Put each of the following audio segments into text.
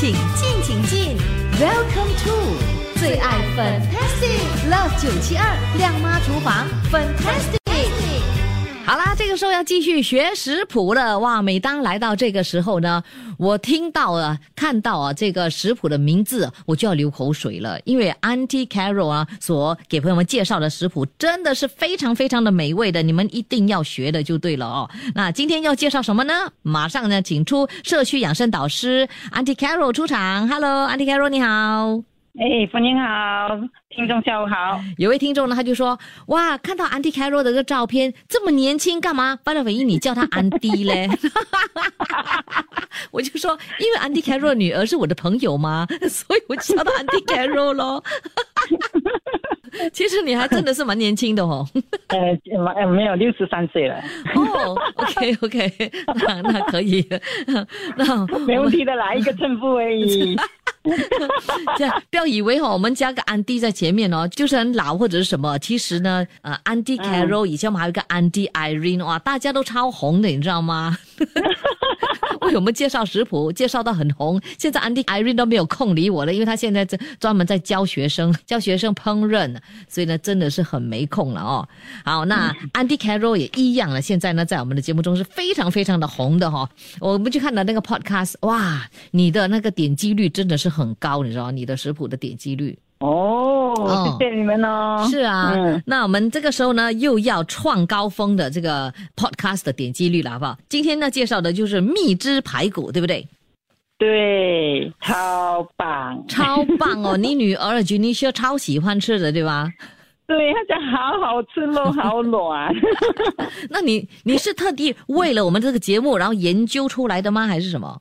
请进，请进，Welcome to 最爱 Fantastic Love 九七二亮妈厨房 Fantastic。好啦，这个时候要继续学食谱了哇！每当来到这个时候呢，我听到啊、看到啊这个食谱的名字，我就要流口水了，因为 Auntie Carol 啊所给朋友们介绍的食谱真的是非常非常的美味的，你们一定要学的就对了哦。那今天要介绍什么呢？马上呢，请出社区养生导师 Auntie Carol 出场。Hello，Auntie Carol 你好。哎，冯您好，听众下午好。有位听众呢，他就说：“哇，看到安迪凯罗的这个照片，这么年轻，干嘛？巴勒菲伊，你叫他安迪嘞？” 我就说：“因为安迪凯罗的女儿是我的朋友嘛，所以我叫他安迪凯罗咯。其实你还真的是蛮年轻的哦。呃，呃没有六十三岁了。哦，OK OK，那那可以，那没问题的来，一个称呼而已。这样不要以为哈，我们加个安迪在前面哦，就是很老或者是什么。其实呢，呃，安迪 Carol 以前我们还有一个安迪 Irene 哇，大家都超红的，你知道吗？为我们介绍食谱介绍到很红，现在安迪 Irene 都没有空理我了，因为他现在在专门在教学生，教学生烹饪，所以呢，真的是很没空了哦。好，那安迪 Carol 也一样了，现在呢，在我们的节目中是非常非常的红的哈、我们去看到那个 Podcast，哇，你的那个点击率真的是很高，你知道，你的食谱的点击率。哦，谢谢你们哦。是啊，嗯那我们这个时候呢，又要创高峰的这个 podcast 的点击率了，好不好？今天呢，介绍的就是蜜汁排骨，对不对？对，超棒。超棒哦！你女儿 Junicia 超喜欢吃的，对吧？对，他讲好好吃，肉好软。那你你是特地为了我们这个节目，然后研究出来的吗？还是什么？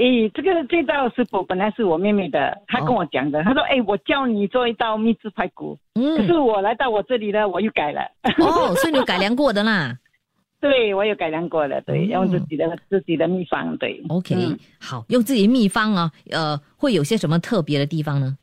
诶，这个这道食谱本来是我妹妹的，她跟我讲的。她说：“诶，我教你做一道秘制排骨。”嗯可嗯是，我来到我这里呢，我又改了。哦，所以你有改良过的啦。对，我有改良过的。对，哦用自己的自己的秘方。对 OK，、嗯好，用自己秘方啊，呃，会有些什么特别的地方呢？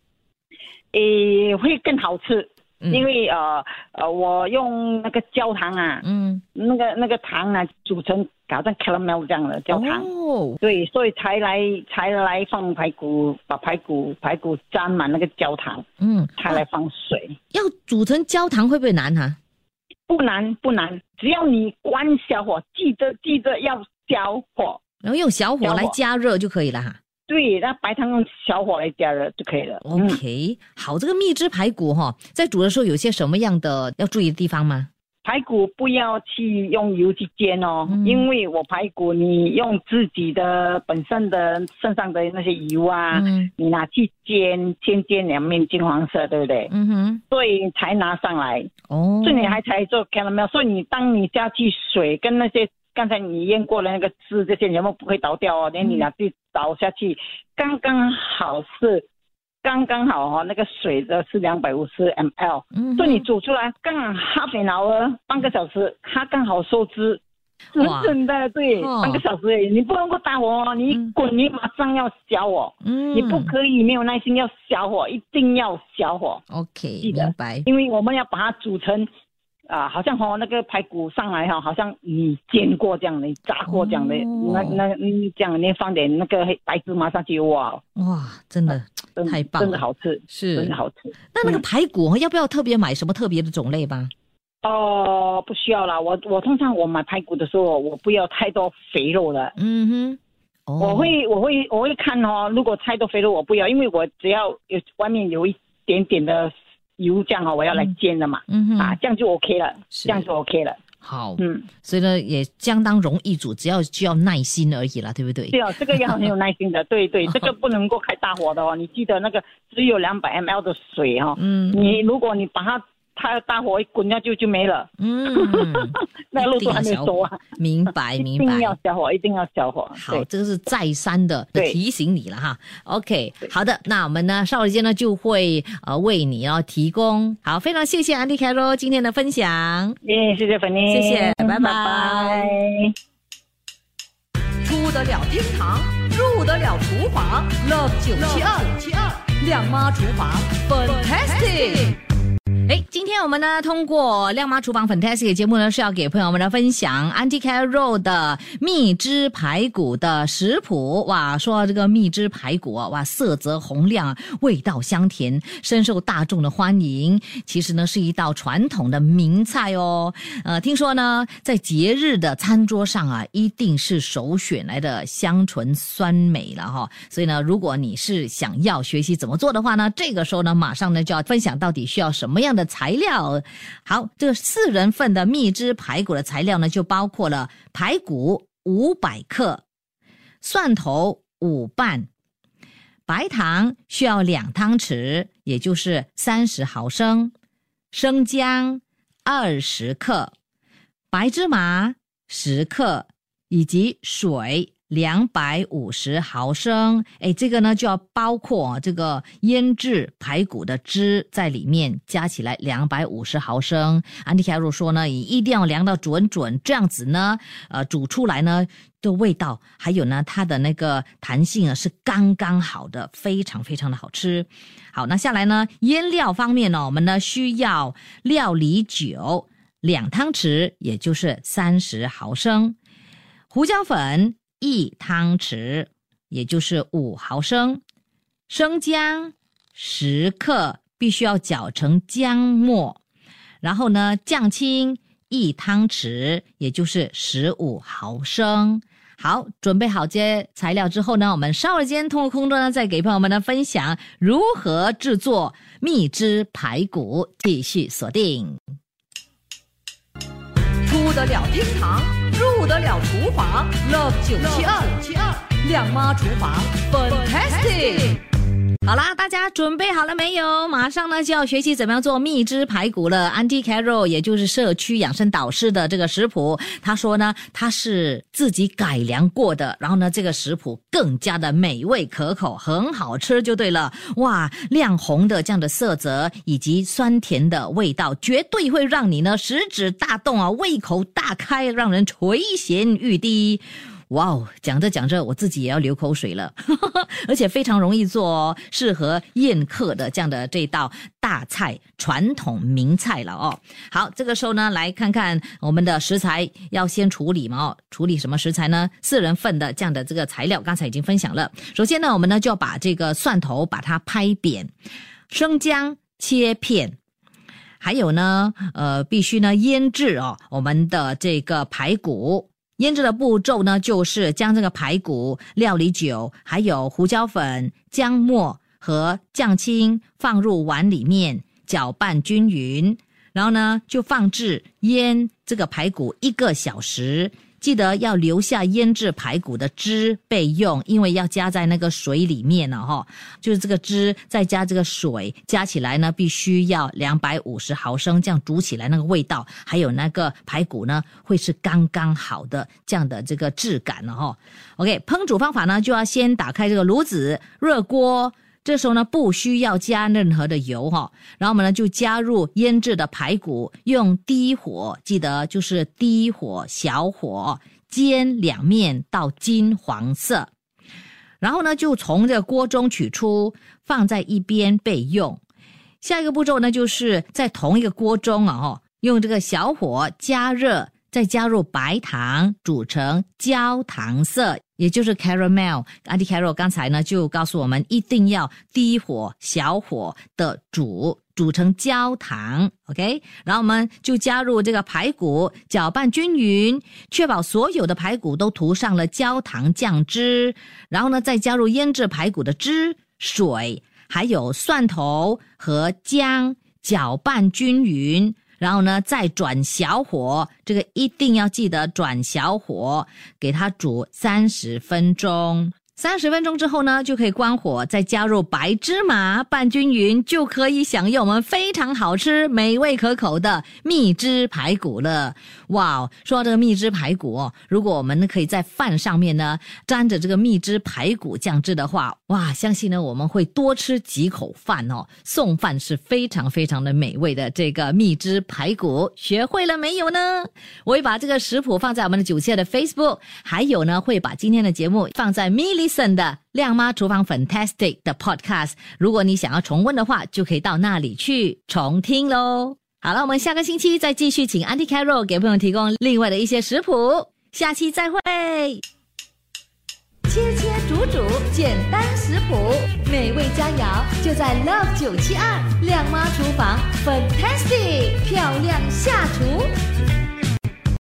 诶，会更好吃。嗯。因为呃呃，我用那个焦糖啊，嗯，那个那个糖啊，煮成搞成 caramel 这样的焦糖，哦，对，所以才来才来放排骨，把排骨排骨沾满那个焦糖，嗯，才来放水，要煮成焦糖会不会难哈、不难不难，只要你关小火，记得记得要小火，然后用小火来加热就可以了哈。对，那白糖用小火来加热就可以了。嗯，OK，、好，这个蜜汁排骨哈、在煮的时候有些什么样的要注意的地方吗？排骨不要去用油去煎哦，嗯因为我排骨你用自己的本身的身上的那些油啊，嗯你拿去煎，先煎两面金黄色，对不对？嗯哼，所以才拿上来，哦，所以你还才做 caramel。所以你当你加去水跟那些刚才你验过了那个汁这些，全部不会倒掉哦，连你拿去倒下去，刚刚好是刚刚好哦，那个水的是两百五十 ml。嗯以你煮出来刚好 half an hour 半个小时，它刚好收汁。真的，对，哦半个小时而已，你不能够大火哦，你滚，你马上要小火，嗯，你不可以没有耐心，要小火，一定要小火，OK，记得。明白。因为我们要把它煮成啊，好像哈、那个排骨上来哈、好像你煎过这样的，炸过这样的，哦那那嗯这样你放点那个黑白芝麻上去，哇，哇，真的真太棒了真的好吃，是真的。好吃。那那个排骨要不要特别买什么特别的种类吧？哦，不需要啦。我我通常我买排骨的时候，我不要太多肥肉了。嗯哼，哦，我会我会我会看哦，如果太多肥肉我不要，因为我只要有外面有一点点的油这样哈，我要来煎的嘛，嗯哼啊，这样就 OK 了，这样就 OK 了。好，嗯，所以呢也相当容易煮，只要需要耐心而已啦，对不对？对啊，这个要很有耐心的，对对，这个不能够开大火的哦。你记得那个只有两百 ml 的水哈、哦，嗯你如果你把它它大火一滚下就就没了，嗯，那肉一定要都还没小火熟啊，明白一明白定要。小火，一定要小火。好，对，这个是再三的提醒你了哈。OK，好的，那我们呢稍后间呢就会呃为你哦提供。好，非常谢谢安迪凯罗今天的分享。耶，谢谢粉妮，谢谢拜拜出得了厅堂，入得了厨房，Love 九七二亮妈厨房，Fantastic。哎，今天我们呢通过亮妈厨房 Fantastic 节目呢是要给朋友们来分享 Auntie Carol 的蜜汁排骨的食谱。哇，说到这个蜜汁排骨啊，哇，色泽红亮，味道香甜，深受大众的欢迎。其实呢是一道传统的名菜哦。呃，听说呢在节日的餐桌上啊，一定是首选来的香醇酸美了哈。所以呢，如果你是想要学习怎么做的话呢，这个时候呢马上呢就要分享到底需要什么样的材料。好，这四人份的蜜汁排骨的材料呢，就包括了排骨五百克、蒜头五瓣、白糖需要两汤匙，也就是三十毫升、生姜二十克、白芝麻十克，以及水。两百五十毫升，哎，这个呢就要包括这个腌制排骨的汁在里面，加起来两百五十毫升。安迪卡鲁说呢，你一定要量到准准，这样子呢，呃，煮出来呢的味道，还有呢它的那个弹性啊是刚刚好的，非常非常的好吃。好，那下来呢，腌料方面呢，我们呢需要料理酒两汤匙，也就是三十毫升，胡椒粉。一汤匙，也就是五毫升，生姜十克，必须要搅成姜末。然后呢，酱青一汤匙，也就是十五毫升。好，准备好这材料之后呢，我们稍后间通过空中呢，再给朋友们呢分享如何制作蜜汁排骨。继续锁定。出得了厅堂，入得了厨房，Love 九七二，亮妈厨房，Fantastic。好啦，大家准备好了没有？马上呢就要学习怎么样做蜜汁排骨了。Auntie Carol，也就是社区养生导师的这个食谱，他说呢，他是自己改良过的，然后呢，这个食谱更加的美味可口，很好吃就对了。哇，亮红的这样的色泽以及酸甜的味道，绝对会让你呢食指大动啊，胃口大开，让人垂涎欲滴。哇哦，讲着讲着，我自己也要流口水了，而且非常容易做哦，适合宴客的这样的这道大菜，传统名菜了哦。好，这个时候呢，来看看我们的食材要先处理嘛哦，处理什么食材呢？四人份的这样的这个材料，刚才已经分享了。首先呢，我们呢就要把这个蒜头把它拍扁，生姜切片，还有呢，呃，必须呢腌制哦，我们的这个排骨。腌制的步骤呢，就是将这个排骨、料理酒、还有胡椒粉、姜末和酱青放入碗里面，搅拌均匀，然后呢，就放置腌这个排骨一个小时。记得要留下腌制排骨的汁备用，因为要加在那个水里面了哈。就是这个汁再加这个水，加起来呢，必须要两百五十毫升，这样煮起来那个味道，还有那个排骨呢，会是刚刚好的这样的这个质感了哈。OK，烹煮方法呢，就要先打开这个炉子，热锅。这时候呢，不需要加任何的油哈，然后我们呢就加入腌制的排骨，用低火，记得就是低火小火煎两面到金黄色，然后呢就从这个锅中取出，放在一边备用。下一个步骤呢，就是在同一个锅中啊，哈，用这个小火加热。再加入白糖，煮成焦糖色，也就是 caramel。Auntie Carol 刚才呢就告诉我们，一定要低火、小火的煮，煮成焦糖。OK，然后我们就加入这个排骨，搅拌均匀，确保所有的排骨都涂上了焦糖酱汁。然后呢，再加入腌制排骨的汁、水，还有蒜头和姜，搅拌均匀。然后呢，再转小火，这个一定要记得转小火，给它煮三十分钟。三十分钟之后呢，就可以关火，再加入白芝麻拌均匀，就可以享用我们非常好吃、美味可口的蜜汁排骨了。哇，说到这个蜜汁排骨，如果我们可以在饭上面呢沾着这个蜜汁排骨酱汁的话，哇，相信呢我们会多吃几口饭哦。送饭是非常非常的美味的这个蜜汁排骨，学会了没有呢？我会把这个食谱放在我们的九七的 Facebook，还有呢会把今天的节目放在 Milly。的《亮妈厨房 Fantastic》的 Podcast。如果你想要重温的话，就可以到那里去重听喽。好了，我们下个星期再继续请 Auntie Carol 给朋友提供另外的一些食谱。下期再会。切切煮煮，简单食谱，美味佳肴就在 Love 九七二亮妈厨房，Fantastic，漂亮下厨。